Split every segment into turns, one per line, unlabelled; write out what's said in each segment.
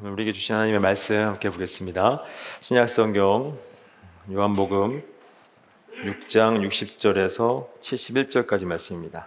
우리에게 주신 하나님의 말씀 함께 보겠습니다. 신약 성경 요한복음 6장 60절에서 71절까지 말씀입니다.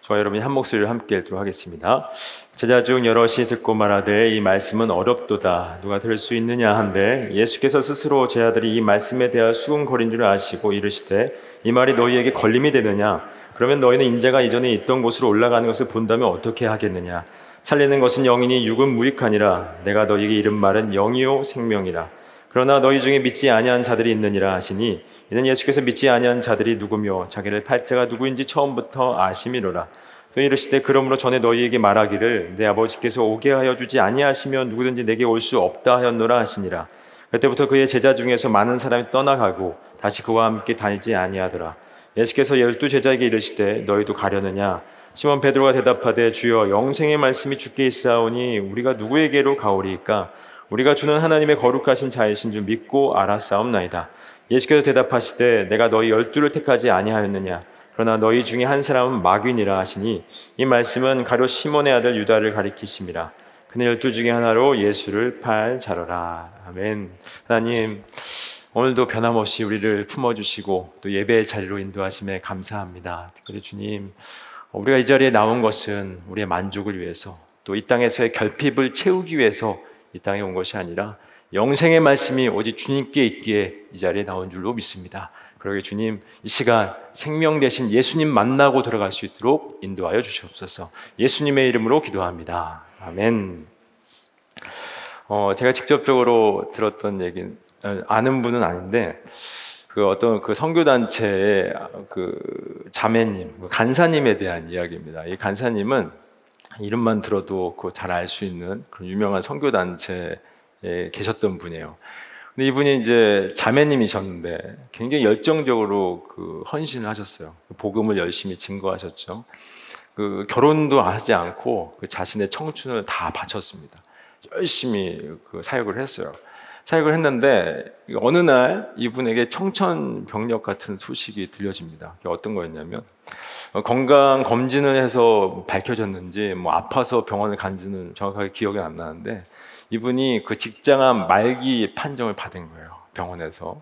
저와 여러분이 한 목소리를 함께 읽도록 하겠습니다. 제자 중 여럿이 듣고 말하되 이 말씀은 어렵도다 누가 들을 수 있느냐 한데 예수께서 스스로 제 아들이 이 말씀에 대하여 수군거린 줄 아시고 이르시되 이 말이 너희에게 걸림이 되느냐 그러면 너희는 인자가 이전에 있던 곳으로 올라가는 것을 본다면 어떻게 하겠느냐 살리는 것은 영이니 육은 무익하니라. 내가 너희에게 이른 말은 영이요 생명이라. 그러나 너희 중에 믿지 아니한 자들이 있느니라 하시니 이는 예수께서 믿지 아니한 자들이 누구며 자기를 팔자가 누구인지 처음부터 아심이로라. 또 이르시되 그러므로 전에 너희에게 말하기를 내 아버지께서 오게 하여 주지 아니하시면 누구든지 내게 올 수 없다 하였노라 하시니라. 그때부터 그의 제자 중에서 많은 사람이 떠나가고 다시 그와 함께 다니지 아니하더라. 예수께서 열두 제자에게 이르시되 너희도 가려느냐 시몬 베드로가 대답하되 주여 영생의 말씀이 주께 있사오니 우리가 누구에게로 가오리이까? 우리가 주는 하나님의 거룩하신 자이신 줄 믿고 알았사옵나이다. 예수께서 대답하시되 내가 너희 열두를 택하지 아니하였느냐? 그러나 너희 중에 한 사람은 마귀니라 하시니 이 말씀은 가로 시몬의 아들 유다를 가리키심이라. 그는 열두 중에 하나로 예수를 팔 자러라. 아멘. 하나님 오늘도 변함없이 우리를 품어주시고 또 예배의 자리로 인도하심에 감사합니다. 특별히 주님 우리가 이 자리에 나온 것은 우리의 만족을 위해서 또 이 땅에서의 결핍을 채우기 위해서 이 땅에 온 것이 아니라 영생의 말씀이 오직 주님께 있기에 이 자리에 나온 줄로 믿습니다. 그러게 주님 이 시간 생명 대신 예수님 만나고 들어갈 수 있도록 인도하여 주시옵소서. 예수님의 이름으로 기도합니다. 아멘. 어, 제가 직접적으로 들었던 얘기 아는 분은 아닌데 그 어떤 그 선교 단체의 그 자매님, 그 간사님에 대한 이야기입니다. 이 간사님은 이름만 들어도 그 잘 알 수 있는 그런 유명한 선교 단체에 계셨던 분이에요. 근데 이분이 이제 자매님이셨는데 굉장히 열정적으로 그 헌신을 하셨어요. 복음을 열심히 증거하셨죠. 그 결혼도 하지 않고 그 자신의 청춘을 다 바쳤습니다. 열심히 그 사역을 했어요. 사역을 했는데 어느 날 이분에게 청천벽력 같은 소식이 들려집니다. 어떤 거였냐면 건강 검진을 해서 밝혀졌는지 뭐 아파서 병원을 간지는 정확하게 기억이 안 나는데 이분이 그 직장암 말기 판정을 받은 거예요. 병원에서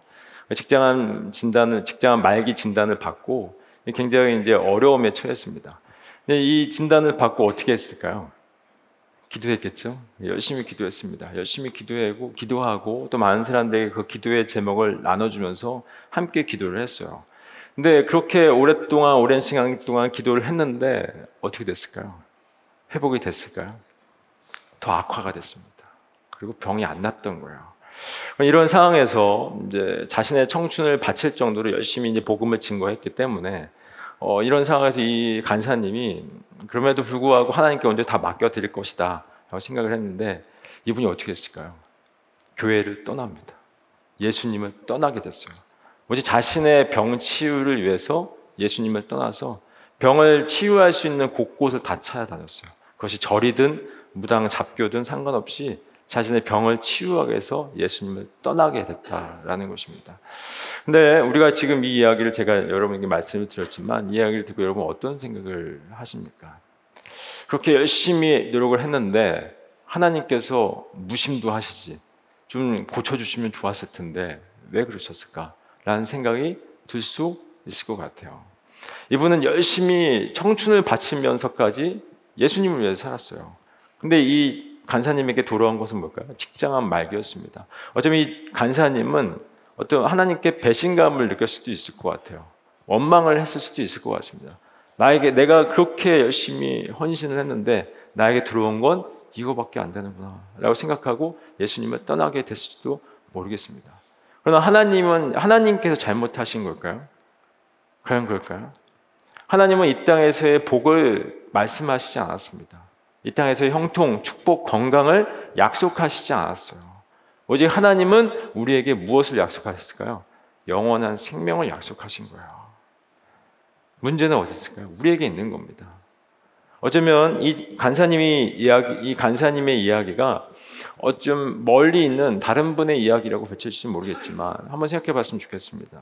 직장암 진단을 직장암 말기 진단을 받고 굉장히 이제 어려움에 처했습니다. 이 진단을 받고 어떻게 했을까요? 기도했겠죠. 열심히 기도했습니다. 열심히 기도하고 기도하고 또 많은 사람들에게 그 기도의 제목을 나눠주면서 함께 기도를 했어요. 근데 그렇게 오랫동안 오랜 시간 동안 기도를 했는데 어떻게 됐을까요? 회복이 됐을까요? 더 악화가 됐습니다. 그리고 병이 안 났던 거예요. 이런 상황에서 이제 자신의 청춘을 바칠 정도로 열심히 이제 복음을 증거했기 때문에 어, 이런 상황에서 이 간사님이 그럼에도 불구하고 하나님께 언제 다 맡겨드릴 것이다 라고 생각을 했는데 이분이 어떻게 했을까요? 교회를 떠납니다. 예수님을 떠나게 됐어요. 오직 자신의 병 치유를 위해서 예수님을 떠나서 병을 치유할 수 있는 곳곳을 다 찾아다녔어요. 그것이 절이든 무당 잡교든 상관없이 자신의 병을 치유하기 위해서 예수님을 떠나게 됐다라는 것입니다. 근데 우리가 지금 이 이야기를 제가 여러분에게 말씀을 드렸지만 이 이야기를 듣고 여러분 어떤 생각을 하십니까? 그렇게 열심히 노력을 했는데 하나님께서 무심도 하시지 좀 고쳐주시면 좋았을 텐데 왜 그러셨을까? 라는 생각이 들 수 있을 것 같아요. 이분은 열심히 청춘을 바치면서까지 예수님을 위해 살았어요. 근데 이 간사님에게 돌아온 것은 뭘까요? 직장한 말기였습니다. 어쩌면 이 간사님은 어떤 하나님께 배신감을 느낄 수도 있을 것 같아요. 원망을 했을 수도 있을 것 같습니다. 나에게 내가 그렇게 열심히 헌신을 했는데 나에게 들어온 건 이거밖에 안 되는구나 라고 생각하고 예수님을 떠나게 됐을지도 모르겠습니다. 그러나 하나님은 하나님께서 잘못하신 걸까요? 과연 그럴까요? 하나님은 이 땅에서의 복을 말씀하시지 않았습니다. 이 땅에서 형통, 축복, 건강을 약속하시지 않았어요. 오직 하나님은 우리에게 무엇을 약속하셨을까요? 영원한 생명을 약속하신 거예요. 문제는 어디 있을까요? 우리에게 있는 겁니다. 어쩌면 이 간사님이 이야기, 이 간사님의 이야기가 어쩜 멀리 있는 다른 분의 이야기라고 비춰질지 모르겠지만 한번 생각해 봤으면 좋겠습니다.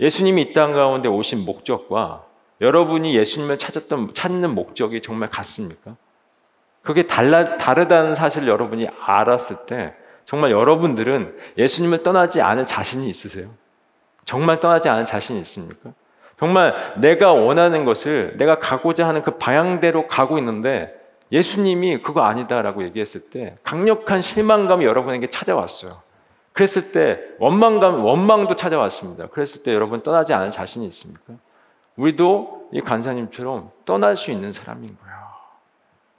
예수님이 이 땅 가운데 오신 목적과 여러분이 예수님을 찾았던, 찾는 목적이 정말 같습니까? 그게 달라, 다르다는 사실을 여러분이 알았을 때 정말 여러분들은 예수님을 떠나지 않은 자신이 있으세요? 정말 떠나지 않은 자신이 있습니까? 정말 내가 원하는 것을 내가 가고자 하는 그 방향대로 가고 있는데 예수님이 그거 아니다라고 얘기했을 때 강력한 실망감이 여러분에게 찾아왔어요. 그랬을 때 원망감, 원망도 찾아왔습니다. 그랬을 때 여러분 떠나지 않은 자신이 있습니까? 우리도 이 간사님처럼 떠날 수 있는 사람인 거예요.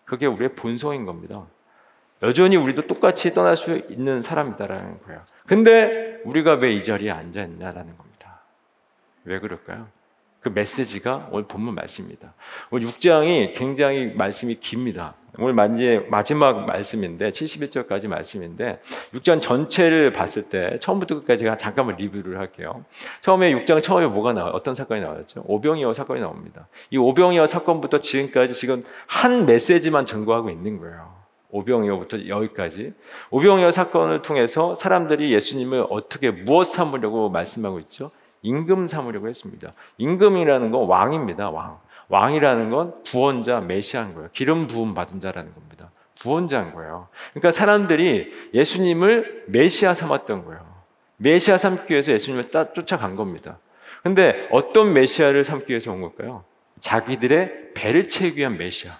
그게 우리의 본성인 겁니다. 여전히 우리도 똑같이 떠날 수 있는 사람이다라는 거예요. 근데 우리가 왜 이 자리에 앉아 있냐라는 겁니다. 왜 그럴까요? 그 메시지가 오늘 본문 말씀입니다. 오늘 6장이 굉장히 말씀이 깁니다. 오늘 마지막 말씀인데 71절까지 말씀인데 6장 전체를 봤을 때 처음부터 끝까지 잠깐만 리뷰를 할게요. 처음에 6장 처음에 뭐가 나와 어떤 사건이 나왔죠? 오병이어 사건이 나옵니다. 이 오병이어 사건부터 지금까지 지금 한 메시지만 전거하고 있는 거예요. 오병이어부터 여기까지 오병이어 사건을 통해서 사람들이 예수님을 어떻게 무엇 삼으려고 말씀하고 있죠? 임금 삼으려고 했습니다. 임금이라는 건 왕입니다. 왕. 왕이라는 건 구원자, 메시아인 거예요. 기름 부음 받은 자라는 겁니다. 구원자인 거예요. 그러니까 사람들이 예수님을 메시아 삼았던 거예요. 메시아 삼기 위해서 예수님을 따, 쫓아간 겁니다. 근데 어떤 메시아를 삼기 위해서 온 걸까요? 자기들의 배를 채우기 위한 메시아.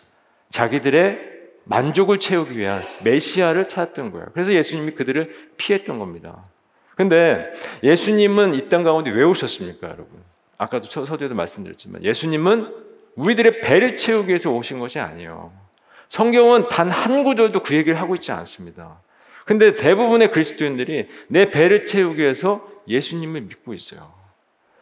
자기들의 만족을 채우기 위한 메시아를 찾았던 거예요. 그래서 예수님이 그들을 피했던 겁니다. 근데 예수님은 이 땅 가운데 왜 오셨습니까, 여러분? 아까도 서두에도 말씀드렸지만 예수님은 우리들의 배를 채우기 위해서 오신 것이 아니에요. 성경은 단 한 구절도 그 얘기를 하고 있지 않습니다. 근데 대부분의 그리스도인들이 내 배를 채우기 위해서 예수님을 믿고 있어요.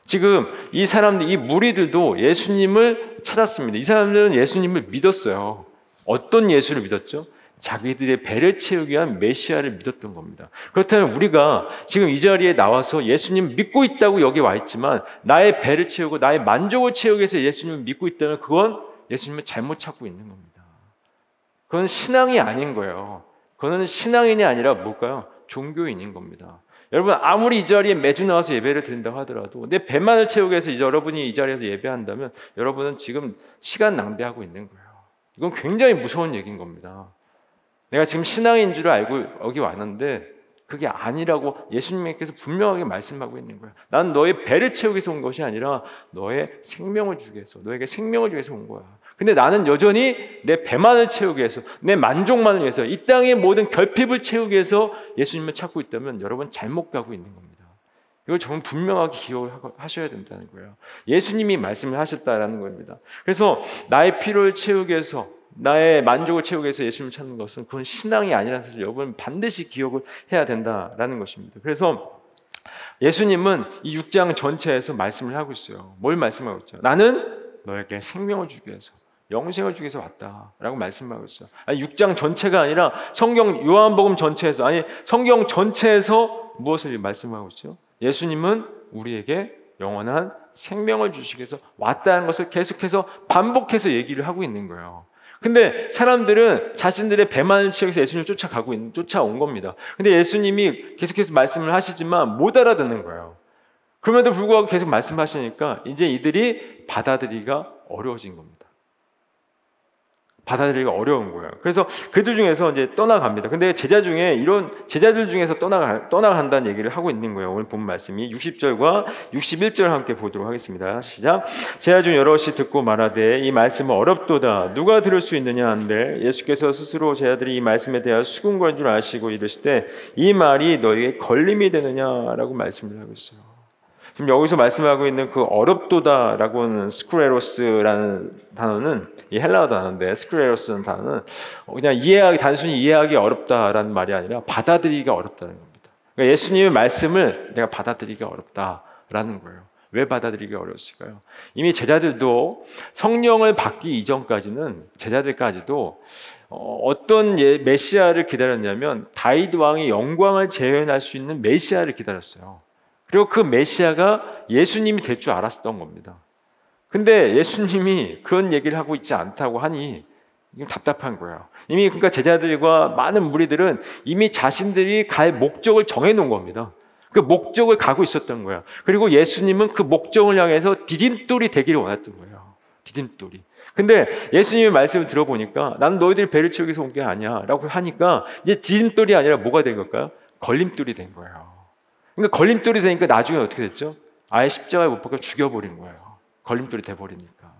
지금 이 사람들, 이 무리들도 예수님을 찾았습니다. 이 사람들은 예수님을 믿었어요. 어떤 예수를 믿었죠? 자기들의 배를 채우기 위한 메시아를 믿었던 겁니다. 그렇다면 우리가 지금 이 자리에 나와서 예수님 믿고 있다고 여기 와 있지만 나의 배를 채우고 나의 만족을 채우기 위해서 예수님을 믿고 있다면 그건 예수님을 잘못 찾고 있는 겁니다. 그건 신앙이 아닌 거예요. 그거는 신앙인이 아니라 뭘까요? 종교인인 겁니다. 여러분 아무리 이 자리에 매주 나와서 예배를 드린다고 하더라도 내 배만을 채우기 위해서 이제 여러분이 이 자리에서 예배한다면 여러분은 지금 시간 낭비하고 있는 거예요. 이건 굉장히 무서운 얘기인 겁니다. 내가 지금 신앙인 줄 알고 여기 왔는데 그게 아니라고 예수님께서 분명하게 말씀하고 있는 거야. 난 너의 배를 채우기 위해서 온 것이 아니라 너의 생명을 주기 위해서, 너에게 생명을 주기 위해서 온 거야. 근데 나는 여전히 내 배만을 채우기 위해서, 내 만족만을 위해서, 이 땅의 모든 결핍을 채우기 위해서 예수님을 찾고 있다면 여러분 잘못 가고 있는 겁니다. 이걸 정말 분명하게 기억을 하셔야 된다는 거예요. 예수님이 말씀을 하셨다라는 겁니다. 그래서 나의 필요를 채우기 위해서 나의 만족을 채우기 위해서 예수님을 찾는 것은 그건 신앙이 아니라는 사실 여러분 반드시 기억을 해야 된다라는 것입니다. 그래서 예수님은 이 6장 전체에서 말씀을 하고 있어요. 뭘 말씀하고 있죠? 나는 너에게 생명을 주기 위해서 영생을 주기 위해서 왔다라고 말씀하고 있어요. 아니 6장 전체가 아니라 성경 요한복음 전체에서 아니 성경 전체에서 무엇을 말씀하고 있죠? 예수님은 우리에게 영원한 생명을 주시기 위해서 왔다는 것을 계속해서 반복해서 얘기를 하고 있는 거예요. 근데 사람들은 자신들의 배만을 위해서 예수님을 쫓아가고 있는, 쫓아온 겁니다. 근데 예수님이 계속해서 말씀을 하시지만 못 알아듣는 거예요. 그럼에도 불구하고 계속 말씀하시니까 이제 이들이 받아들이기가 어려워진 겁니다. 받아들이기가 어려운 거예요. 그래서 그들 중에서 이제 떠나갑니다. 근데 제자 중에 이런 제자들 중에서 떠나가, 떠나간다는 얘기를 하고 있는 거예요. 오늘 본 말씀이 60절과 61절 함께 보도록 하겠습니다. 시작. 제자 중 여럿이 듣고 말하되 이 말씀은 어렵도다. 누가 들을 수 있느냐 한데 예수께서 스스로 제자들이 이 말씀에 대하여 수군거린 줄 아시고 이르시되 이 말이 너에게 걸림이 되느냐라고 말씀을 하고 있어요. 지금 여기서 말씀하고 있는 그 어렵도다라고는 스크레로스라는 단어는 이 헬라어 단어인데 스크레로스는 단어는 그냥 이해하기 단순히 이해하기 어렵다라는 말이 아니라 받아들이기가 어렵다는 겁니다. 그러니까 예수님의 말씀을 내가 받아들이기가 어렵다라는 거예요. 왜 받아들이기 어려웠을까요? 이미 제자들도 성령을 받기 이전까지는 제자들까지도 어, 어떤 예, 메시아를 기다렸냐면 다윗 왕의 영광을 재현할 수 있는 메시아를 기다렸어요. 그리고 그 메시아가 예수님이 될 줄 알았던 겁니다. 근데 예수님이 그런 얘기를 하고 있지 않다고 하니 답답한 거예요. 이미 그러니까 제자들과 많은 무리들은 이미 자신들이 갈 목적을 정해 놓은 겁니다. 그 목적을 가고 있었던 거예요. 그리고 예수님은 그 목적을 향해서 디딤돌이 되기를 원했던 거예요. 디딤돌이. 근데 예수님의 말씀을 들어보니까 나는 너희들이 배를 채우기 위해서 온 게 아니야 라고 하니까 이제 디딤돌이 아니라 뭐가 된 걸까요? 걸림돌이 된 거예요. 그러니까 걸림돌이 되니까 나중에 어떻게 됐죠? 아예 십자가에 못 박혀 죽여버린 거예요. 걸림돌이 돼버리니까.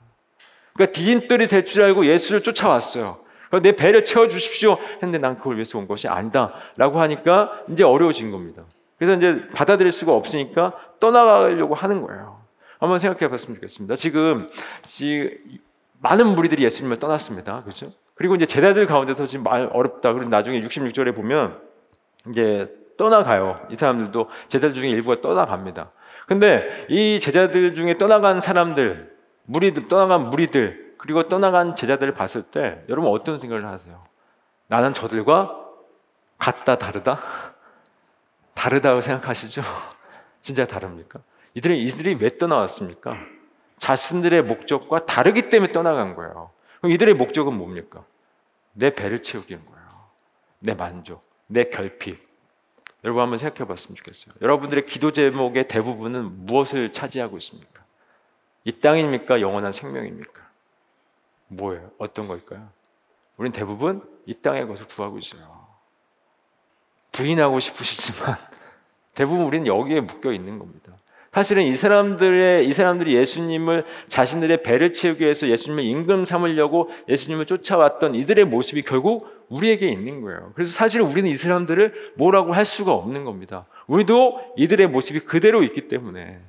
그러니까 디딤돌이 될 줄 알고 예수를 쫓아왔어요. 내 배를 채워주십시오 했는데 난 그걸 위해서 온 것이 아니다 라고 하니까 이제 어려워진 겁니다. 그래서 이제 받아들일 수가 없으니까 떠나가려고 하는 거예요. 한번 생각해 봤으면 좋겠습니다. 지금, 많은 무리들이 예수님을 떠났습니다. 그렇죠? 그리고 이제 제자들 가운데서 지금 말 어렵다. 그리고 나중에 66절에 보면 이제 떠나가요. 이 사람들도 제자들 중에 일부가 떠나갑니다. 근데 이 제자들 중에 떠나간 사람들, 무리들, 떠나간 무리들, 그리고 떠나간 제자들을 봤을 때 여러분 어떤 생각을 하세요? 나는 저들과 같다, 다르다? 다르다고 생각하시죠? 진짜 다릅니까? 이들이, 이들이 왜 떠나왔습니까? 자신들의 목적과 다르기 때문에 떠나간 거예요. 그럼 이들의 목적은 뭡니까? 내 배를 채우기인 거예요. 내 만족, 내 결핍. 여러분 한번 생각해 봤으면 좋겠어요. 여러분들의 기도 제목의 대부분은 무엇을 차지하고 있습니까? 이 땅입니까? 영원한 생명입니까? 뭐예요? 어떤 걸까요? 우리는 대부분 이 땅의 것을 구하고 있어요. 부인하고 싶으시지만 대부분 우리는 여기에 묶여 있는 겁니다. 사실은 이 사람들의 이 사람들이 예수님을 자신들의 배를 채우기 위해서 예수님을 임금 삼으려고 예수님을 쫓아왔던 이들의 모습이 결국 우리에게 있는 거예요. 그래서 사실은 우리는 이 사람들을 뭐라고 할 수가 없는 겁니다. 우리도 이들의 모습이 그대로 있기 때문에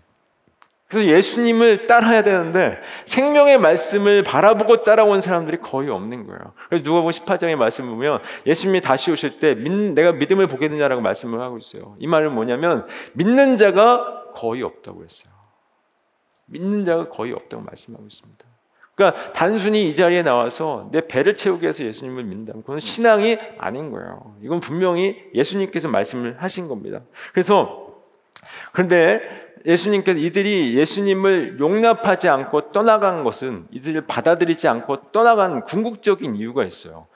그래서 예수님을 따라야 되는데 생명의 말씀을 바라보고 따라온 사람들이 거의 없는 거예요. 그래서 누가복음 18장의 말씀 보면 예수님이 다시 오실 때 내가 믿음을 보게 되냐라고 말씀을 하고 있어요. 이 말은 뭐냐면 믿는 자가 거의 없다고 했어요. 믿는 자가 거의 없다고 말씀하고 있습니다. 그러니까 단순히 이 자리에 나와서 내 배를 채우기 위해서 예수님을 믿는다면 그건 신앙이 아닌 거예요. 이건 분명히 예수님께서 말씀을 하신 겁니다. 그래서 그런데 예수님께서 이들이 예수님을 용납하지 않고 떠나간 것은 이들을 받아들이지 않고 떠나간 궁극적인 이유가 있어요.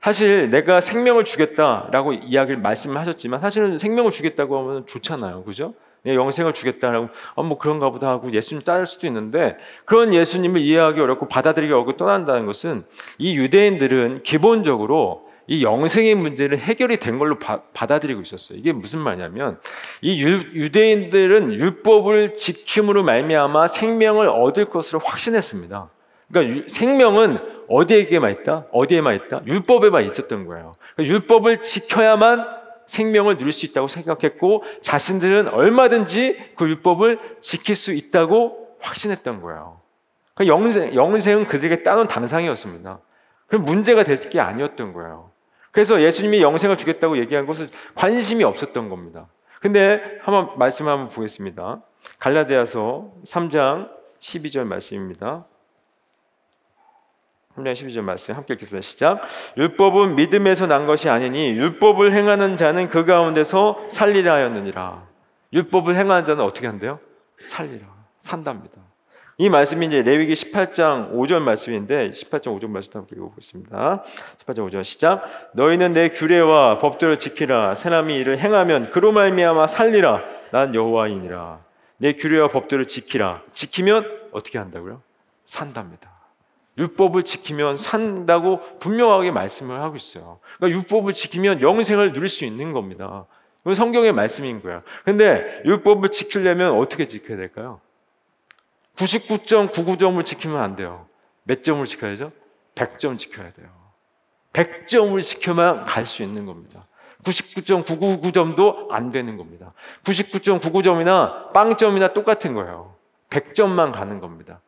사실 내가 생명을 주겠다라고 이야기를 말씀을 하셨지만 사실은 생명을 주겠다고 하면 좋잖아요. 그죠? 내 영생을 주겠다라고 어, 뭐 그런가 보다 하고 예수님 따를 수도 있는데 그런 예수님을 이해하기 어렵고 받아들이기 어렵고 떠난다는 것은 이 유대인들은 기본적으로 이 영생의 문제는 해결이 된 걸로 바, 받아들이고 있었어요. 이게 무슨 말이냐면 이 유, 대인들은 율법을 지킴으로 말미암아 생명을 얻을 것으로 확신했습니다. 그러니까 유, 생명은 어디에게만 있다? 어디에만 있다? 율법에만 있었던 거예요. 그러니까 율법을 지켜야만 생명을 누릴 수 있다고 생각했고 자신들은 얼마든지 그 율법을 지킬 수 있다고 확신했던 거예요. 그러니까 영생, 영생은 그들에게 따놓은 당상이었습니다. 그럼 문제가 될 게 아니었던 거예요. 그래서 예수님이 영생을 주겠다고 얘기한 것은 관심이 없었던 겁니다. 근데 한번 말씀 한번 보겠습니다. 갈라디아서 3장 12절 말씀입니다. 3장 12절 말씀 함께 읽겠습니다. 시작. 율법은 믿음에서 난 것이 아니니 율법을 행하는 자는 그 가운데서 살리라 하였느니라. 율법을 행하는 자는 어떻게 한대요? 살리라. 산답니다. 이 말씀이 이제 레위기 18장 5절 말씀인데 18장 5절 말씀 함께 읽어보겠습니다. 18장 5절 시작. 너희는 내 규례와 법도를 지키라. 사람이 이를 행하면 그로 말미암아 살리라. 난 여호와이니라. 내 규례와 법도를 지키라. 지키면 어떻게 한다고요? 산답니다. 율법을 지키면 산다고 분명하게 말씀을 하고 있어요. 그러니까 율법을 지키면 영생을 누릴 수 있는 겁니다. 이건 성경의 말씀인 거야. 근데 율법을 지키려면 어떻게 지켜야 될까요? 99.99점을 지키면 안 돼요. 몇 점을 지켜야죠? 100점 지켜야 돼요. 100점을 지켜만 갈 수 있는 겁니다. 99.999점도 안 되는 겁니다. 99.99점이나 빵점이나 똑같은 거예요. 100점만 가는 겁니다.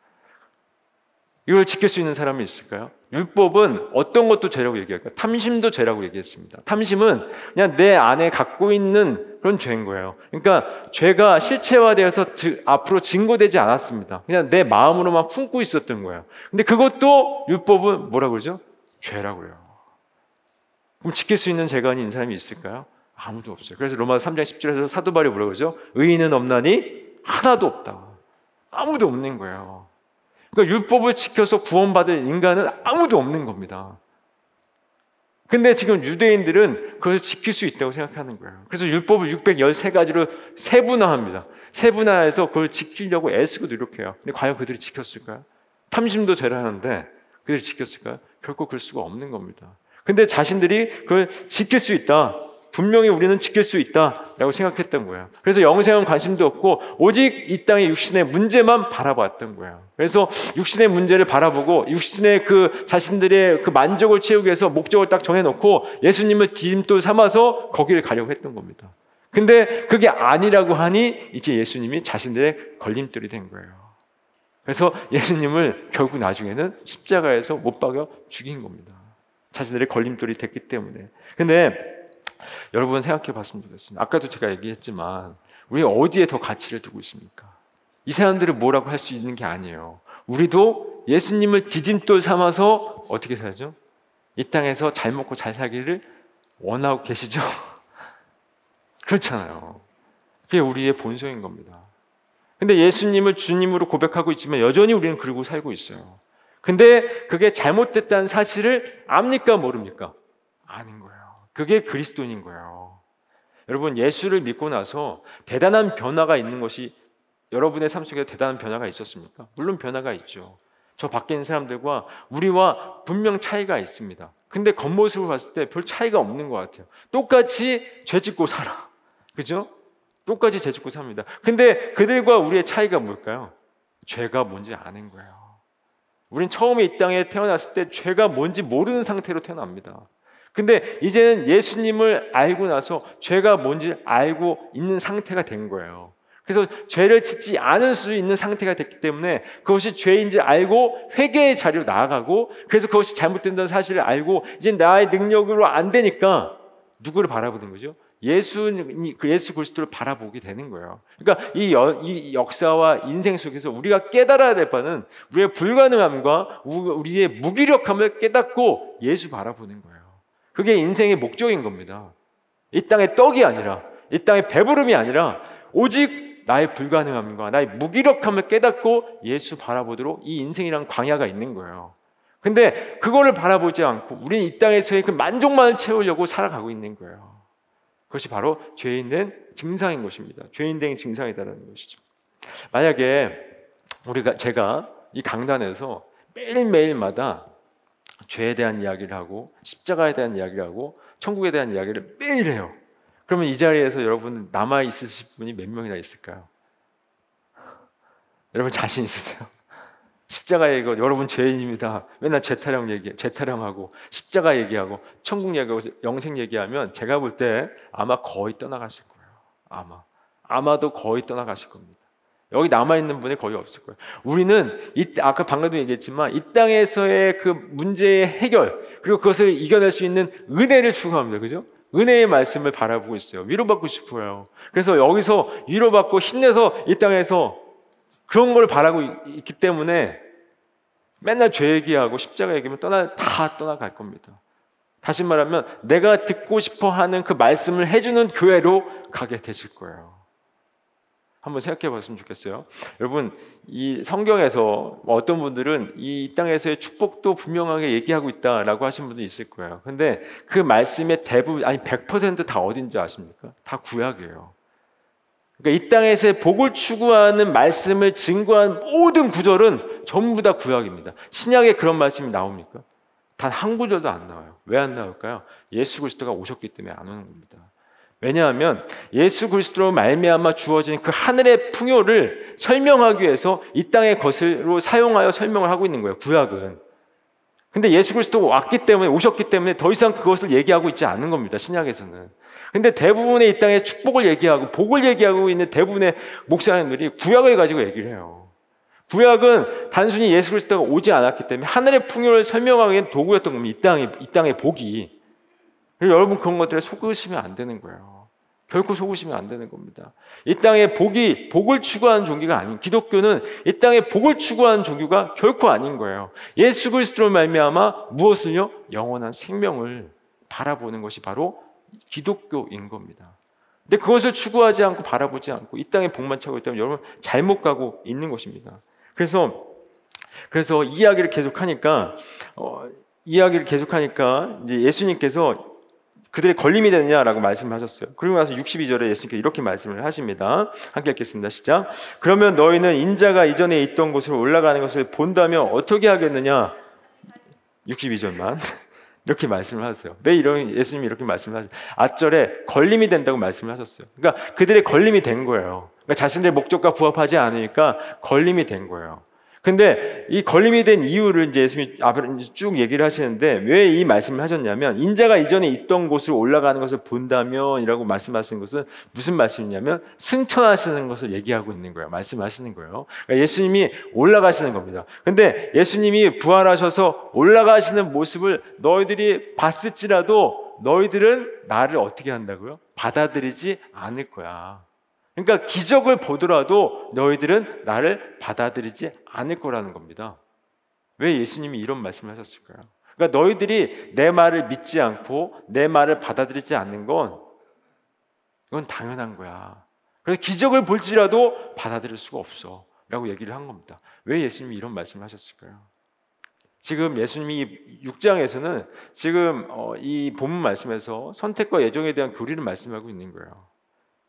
이걸 지킬 수 있는 사람이 있을까요? 율법은 어떤 것도 죄라고 얘기할까요? 탐심도 죄라고 얘기했습니다. 탐심은 그냥 내 안에 갖고 있는 그런 죄인 거예요. 그러니까 죄가 실체화되어서 앞으로 증거되지 않았습니다. 그냥 내 마음으로만 품고 있었던 거예요. 근데 그것도 율법은 뭐라고 그러죠? 죄라고 그래요. 그럼 지킬 수 있는 죄가 아닌 사람이 있을까요? 아무도 없어요. 그래서 로마 3장 10절에서 사도 바울이 뭐라고 그러죠? 의인은 없나니 하나도 없다. 아무도 없는 거예요. 그러니까 율법을 지켜서 구원받을 인간은 아무도 없는 겁니다. 근데 지금 유대인들은 그걸 지킬 수 있다고 생각하는 거예요. 그래서 율법을 613가지로 세분화합니다. 세분화해서 그걸 지키려고 애쓰고 노력해요. 근데 과연 그들이 지켰을까요? 삼심도 죄를 하는데 그들이 지켰을까요? 결코 그럴 수가 없는 겁니다. 근데 자신들이 그걸 지킬 수 있다. 분명히 우리는 지킬 수 있다라고 생각했던 거예요. 그래서 영생은 관심도 없고 오직 이 땅의 육신의 문제만 바라봤던 거예요. 그래서 육신의 문제를 바라보고 육신의 그 자신들의 그 만족을 채우기 위해서 목적을 딱 정해놓고 예수님을 디딤돌 삼아서 거기를 가려고 했던 겁니다. 근데 그게 아니라고 하니 이제 예수님이 자신들의 걸림돌이 된 거예요. 그래서 예수님을 결국 나중에는 십자가에서 못 박아 죽인 겁니다. 자신들의 걸림돌이 됐기 때문에. 근데 여러분 생각해 봤으면 좋겠습니다. 아까도 제가 얘기했지만 우리 어디에 더 가치를 두고 있습니까? 이 사람들은 뭐라고 할 수 있는 게 아니에요. 우리도 예수님을 디딤돌 삼아서 어떻게 살죠? 이 땅에서 잘 먹고 잘 살기를 원하고 계시죠? 그렇잖아요. 그게 우리의 본성인 겁니다. 근데 예수님을 주님으로 고백하고 있지만 여전히 우리는 그러고 살고 있어요. 근데 그게 잘못됐다는 사실을 압니까 모릅니까? 아닌 거예요. 그게 그리스도인 거예요. 여러분 예수를 믿고 나서 대단한 변화가 있는 것이 여러분의 삶 속에 대단한 변화가 있었습니까? 물론 변화가 있죠. 저 밖에 있는 사람들과 우리와 분명 차이가 있습니다. 근데 겉모습을 봤을 때 별 차이가 없는 것 같아요. 똑같이 죄 짓고 살아. 그죠? 똑같이 죄 짓고 삽니다. 근데 그들과 우리의 차이가 뭘까요? 죄가 뭔지 아는 거예요. 우린 처음에 이 땅에 태어났을 때 죄가 뭔지 모르는 상태로 태어납니다. 근데 이제는 예수님을 알고 나서 죄가 뭔지 알고 있는 상태가 된 거예요. 그래서 죄를 짓지 않을 수 있는 상태가 됐기 때문에 그것이 죄인지 알고 회개의 자리로 나아가고 그래서 그것이 잘못된다는 사실을 알고 이제 나의 능력으로 안 되니까 누구를 바라보는 거죠? 예수 그 예수 그리스도를 바라보게 되는 거예요. 그러니까 이, 여, 이 역사와 인생 속에서 우리가 깨달아야 될 바는 우리의 불가능함과 우리의 무기력함을 깨닫고 예수 바라보는 거예요. 그게 인생의 목적인 겁니다. 이 땅의 떡이 아니라, 이 땅의 배부름이 아니라, 오직 나의 불가능함과 나의 무기력함을 깨닫고 예수 바라보도록 이 인생이란 광야가 있는 거예요. 근데 그거를 바라보지 않고 우리는 이 땅에서의 그 만족만을 채우려고 살아가고 있는 거예요. 그것이 바로 죄인된 증상인 것입니다. 죄인된 증상이다라는 것이죠. 만약에 우리가 제가 이 강단에서 매일매일마다 죄에 대한 이야기를 하고 십자가에 대한 이야기를 하고 천국에 대한 이야기를 매일 해요. 그러면 이 자리에서 여러분 남아 있으실 분이 몇 명이나 있을까요? 여러분 자신 있으세요? 십자가 얘기하고 여러분 죄인입니다. 맨날 죄 타령 얘기, 죄 타령하고 십자가 얘기하고 천국 얘기하고 영생 얘기하면 제가 볼 때 아마 거의 떠나가실 거예요. 아마 아마도 거의 떠나가실 겁니다. 여기 남아 있는 분이 거의 없을 거예요. 우리는 이, 아까 방금도 얘기했지만 이 땅에서의 그 문제의 해결 그리고 그것을 이겨낼 수 있는 은혜를 추구합니다. 그죠? 은혜의 말씀을 바라보고 있어요. 위로받고 싶어요. 그래서 여기서 위로받고 힘내서 이 땅에서 그런 걸 바라고 있기 때문에 맨날 죄 얘기하고 십자가 얘기하면 떠나 다 떠나갈 겁니다. 다시 말하면 내가 듣고 싶어 하는 그 말씀을 해주는 교회로 가게 되실 거예요. 한번 생각해 봤으면 좋겠어요. 여러분, 이 성경에서 어떤 분들은 이 땅에서의 축복도 분명하게 얘기하고 있다라고 하신 분도 있을 거예요. 근데 그 말씀의 대부분, 아니 100%다 어딘지 아십니까? 다 구약이에요. 그러니까 이 땅에서의 복을 추구하는 말씀을 증거한 모든 구절은 전부 다 구약입니다. 신약에 그런 말씀이 나옵니까? 단 한 구절도 안 나와요. 왜 안 나올까요? 예수 그리스도가 오셨기 때문에 안 오는 겁니다. 왜냐하면 예수 그리스도로 말미암아 주어진 그 하늘의 풍요를 설명하기 위해서 이 땅의 것으로 사용하여 설명을 하고 있는 거예요. 구약은. 근데 예수 그리스도가 왔기 때문에 오셨기 때문에 더 이상 그것을 얘기하고 있지 않는 겁니다. 신약에서는. 근데 대부분의 이 땅의 축복을 얘기하고 복을 얘기하고 있는 대부분의 목사님들이 구약을 가지고 얘기를 해요. 구약은 단순히 예수 그리스도가 오지 않았기 때문에 하늘의 풍요를 설명하기엔 도구였던 겁니다. 이 땅의 이 땅의 복이. 여러분 그런 것들에 속으시면 안 되는 거예요. 결코 속으시면 안 되는 겁니다. 이 땅에 복이 복을 추구하는 종교가 아닌 기독교는 이 땅에 복을 추구하는 종교가 결코 아닌 거예요. 예수 그리스도로 말미암아 무엇을요? 영원한 생명을 바라보는 것이 바로 기독교인 겁니다. 근데 그것을 추구하지 않고 바라보지 않고 이 땅에 복만 차고 있다면 여러분 잘못 가고 있는 것입니다. 그래서 그래서 이야기를 계속하니까 어, 이야기를 계속하니까 이제 예수님께서 그들의 걸림이 되느냐라고 말씀하셨어요. 그리고 나서 62절에 예수님께서 이렇게 말씀을 하십니다. 함께 읽겠습니다. 시작. 그러면 너희는 인자가 이전에 있던 곳으로 올라가는 것을 본다면 어떻게 하겠느냐? 62절만. 이렇게 말씀을 하세요. 왜 이런 예수님이 이렇게 말씀을 하세요? 앞절에 걸림이 된다고 말씀을 하셨어요. 그러니까 그들의 걸림이 된 거예요. 그러니까 자신들의 목적과 부합하지 않으니까 걸림이 된 거예요. 근데 이 걸림이 된 이유를 이제 예수님이 앞으로 쭉 얘기를 하시는데 왜 이 말씀을 하셨냐면 인자가 이전에 있던 곳으로 올라가는 것을 본다면이라고 말씀하시는 것은 무슨 말씀이냐면 승천하시는 것을 얘기하고 있는 거예요. 말씀하시는 거예요. 그러니까 예수님이 올라가시는 겁니다. 근데 예수님이 부활하셔서 올라가시는 모습을 너희들이 봤을지라도 너희들은 나를 어떻게 한다고요? 받아들이지 않을 거야. 그러니까 기적을 보더라도 너희들은 나를 받아들이지 않을 거라는 겁니다. 왜 예수님이 이런 말씀을 하셨을까요? 그러니까 너희들이 내 말을 믿지 않고 내 말을 받아들이지 않는 건 이건 당연한 거야. 그래서 기적을 볼지라도 받아들일 수가 없어. 라고 얘기를 한 겁니다. 왜 예수님이 이런 말씀을 하셨을까요? 지금 예수님이 6장에서는 지금 어, 이 본문 말씀에서 선택과 예정에 대한 교리를 말씀하고 있는 거예요.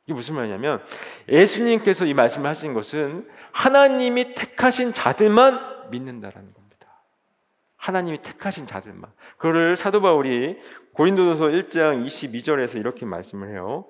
이게 무슨 말이냐면 예수님께서 이 말씀을 하신 것은 하나님이 택하신 자들만 믿는다라는 겁니다. 하나님이 택하신 자들만. 그거를 사도 바울이 고린도전서 1장 22절에서 이렇게 말씀을 해요.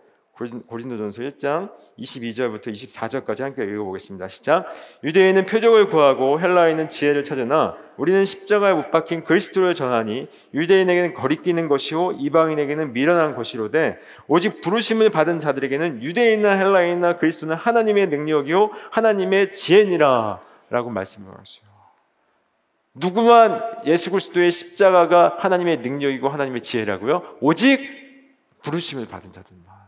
고린도전서 1장 22절부터 24절까지 함께 읽어보겠습니다. 시작. 유대인은 표적을 구하고 헬라인은 지혜를 찾으나 우리는 십자가에 못 박힌 그리스도를 전하니 유대인에게는 거리끼는 것이요 이방인에게는 미련한 것이로되 오직 부르심을 받은 자들에게는 유대인이나 헬라인이나 그리스도는 하나님의 능력이요 하나님의 지혜니라라고 말씀을 하셨어요. 누구만 예수 그리스도의 십자가가 하나님의 능력이고 하나님의 지혜라고요? 오직 부르심을 받은 자들만.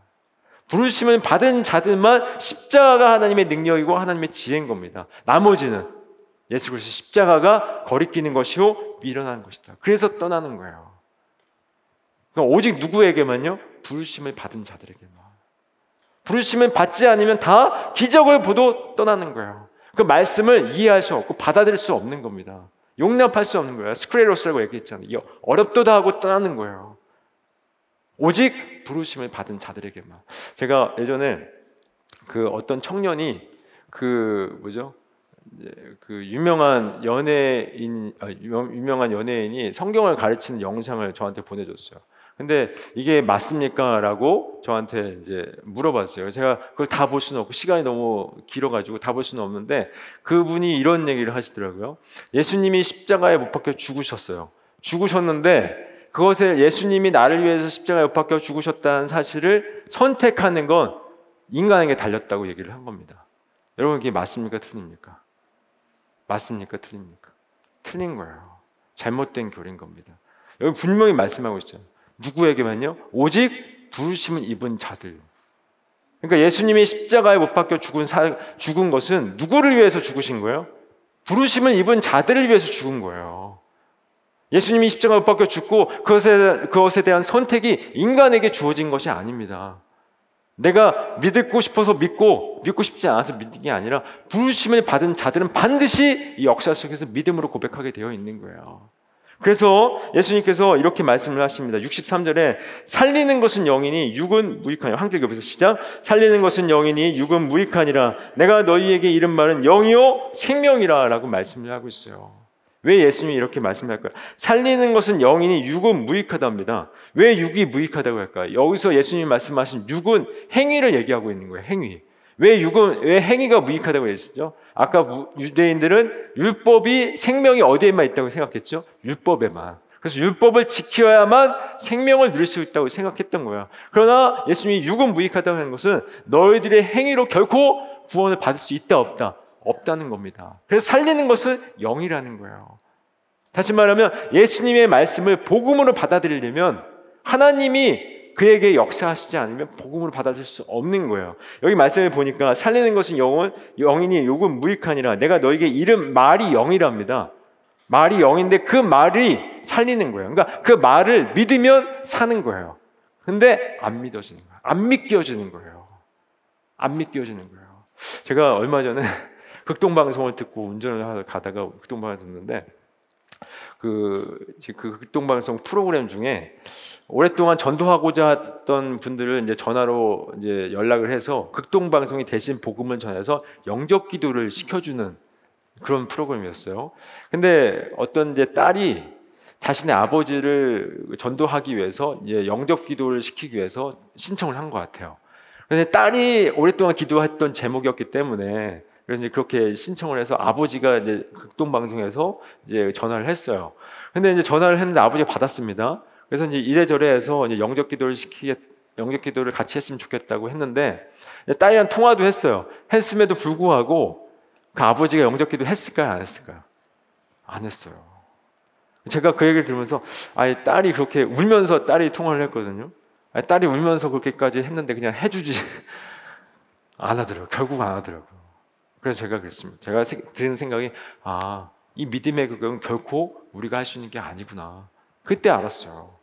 부르심을 받은 자들만 십자가가 하나님의 능력이고 하나님의 지혜인 겁니다. 나머지는 예수 그리스도 십자가가 거리끼는 것이요 미련한 것이다. 그래서 떠나는 거예요. 그러니까 오직 누구에게만요? 부르심을 받은 자들에게만. 부르심을 받지 않으면 다 기적을 보도 떠나는 거예요. 그 말씀을 이해할 수 없고 받아들일 수 없는 겁니다. 용납할 수 없는 거예요. 스크레로스라고 얘기했잖아요. 어렵도다 하고 떠나는 거예요. 오직 부르심을 받은 자들에게만. 제가 예전에 그 어떤 청년이 그 뭐죠? 그 유명한 연예인 아, 유명한 연예인이 성경을 가르치는 영상을 저한테 보내줬어요. 근데 이게 맞습니까?라고 저한테 이제 물어봤어요. 제가 그걸 다 볼 수는 없고 시간이 너무 길어가지고 다 볼 수는 없는데 그분이 이런 얘기를 하시더라고요. 예수님이 십자가에 못 박혀 죽으셨어요. 죽으셨는데 그것에 예수님이 나를 위해서 십자가에 못 박혀 죽으셨다는 사실을 선택하는 건 인간에게 달렸다고 얘기를 한 겁니다. 여러분 이게 맞습니까? 틀립니까? 맞습니까? 틀립니까? 틀린 거예요. 잘못된 교리인 겁니다. 여기 분명히 말씀하고 있잖아요. 누구에게만요? 오직 부르심을 입은 자들. 그러니까 예수님이 십자가에 못 박혀 죽은 사, 죽은 것은 누구를 위해서 죽으신 거예요? 부르심을 입은 자들을 위해서 죽은 거예요. 예수님이 십자가 못 박혀 죽고 그것에, 그것에 대한 선택이 인간에게 주어진 것이 아닙니다. 내가 믿고 싶어서 믿고 믿고 싶지 않아서 믿는 게 아니라 부르심을 받은 자들은 반드시 이 역사 속에서 믿음으로 고백하게 되어 있는 거예요. 그래서 예수님께서 이렇게 말씀을 하십니다. 63절에 살리는 것은 영이니 육은 무익하니 한글급에서 시작 살리는 것은 영이니 육은 무익하니라 내가 너희에게 이른 말은 영이요 생명이라라고 말씀을 하고 있어요. 왜 예수님이 이렇게 말씀할까요? 살리는 것은 영이니 육은 무익하답니다. 왜 육이 무익하다고 할까요? 여기서 예수님이 말씀하신 육은 행위를 얘기하고 있는 거예요. 행위. 왜 육은 왜 행위가 무익하다고 했었죠? 아까 유대인들은 율법이 생명이 어디에만 있다고 생각했죠? 율법에만. 그래서 율법을 지켜야만 생명을 누릴 수 있다고 생각했던 거야. 그러나 예수님이 육은 무익하다고 하는 것은 너희들의 행위로 결코 구원을 받을 수 있다 없다. 없다는 겁니다. 그래서 살리는 것은 영이라는 거예요. 다시 말하면 예수님의 말씀을 복음으로 받아들이려면 하나님이 그에게 역사하시지 않으면 복음으로 받아들일 수 없는 거예요. 여기 말씀을 보니까 살리는 것은 영은 영이니 욕은 무익하니라. 내가 너에게 이름 말이 영이랍니다. 말이 영인데 그 말이 살리는 거예요. 그러니까 그 말을 믿으면 사는 거예요. 근데 안 믿어지는 거예요. 안 믿겨지는 거예요. 안 믿겨지는 거예요. 제가 얼마 전에 극동방송을 듣고 운전을 하다 가다가 극동방송을 듣는데 그, 그 극동방송 프로그램 중에 오랫동안 전도하고자 했던 분들을 이제 전화로 이제 연락을 해서 극동방송이 대신 복음을 전해서 영접 기도를 시켜주는 그런 프로그램이었어요. 근데 어떤 이제 딸이 자신의 아버지를 전도하기 위해서 이제 영접 기도를 시키기 위해서 신청을 한 것 같아요. 근데 딸이 오랫동안 기도했던 제목이었기 때문에 그래서 이제 그렇게 신청을 해서 아버지가 이제 극동 방송에서 이제 전화를 했어요. 근데 이제 전화를 했는데 아버지가 받았습니다. 그래서 이제 이래저래 해서 이제 영접 기도를 시키겠 영접 기도를 같이 했으면 좋겠다고 했는데 딸이랑 통화도 했어요. 했음에도 불구하고 그 아버지가 영접 기도 했을까요, 안 했을까요? 안 했어요. 제가 그 얘기를 들으면서 아 딸이 그렇게 울면서 딸이 통화를 했거든요. 딸이 울면서 그렇게까지 했는데 그냥 해주지 안 하더라고요. 결국 안 하더라고요. 그래서 제가 그랬습니다. 제가 드는 생각이 아, 이 믿음의 그건 결코 우리가 할 수 있는 게 아니구나. 그때 알았어요.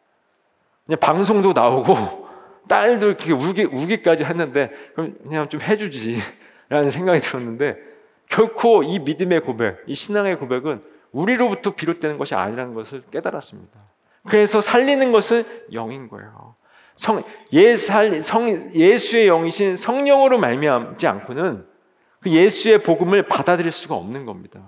그냥 방송도 나오고 딸도 이렇게 울기, 울기까지 했는데 그럼 그냥 좀 해주지 라는 생각이 들었는데 결코 이 믿음의 고백, 이 신앙의 고백은 우리로부터 비롯되는 것이 아니라는 것을 깨달았습니다. 그래서 살리는 것은 영인 거예요. 성, 예살, 성, 예수의 영이신 성령으로 말미암지 않고는 그 예수의 복음을 받아들일 수가 없는 겁니다.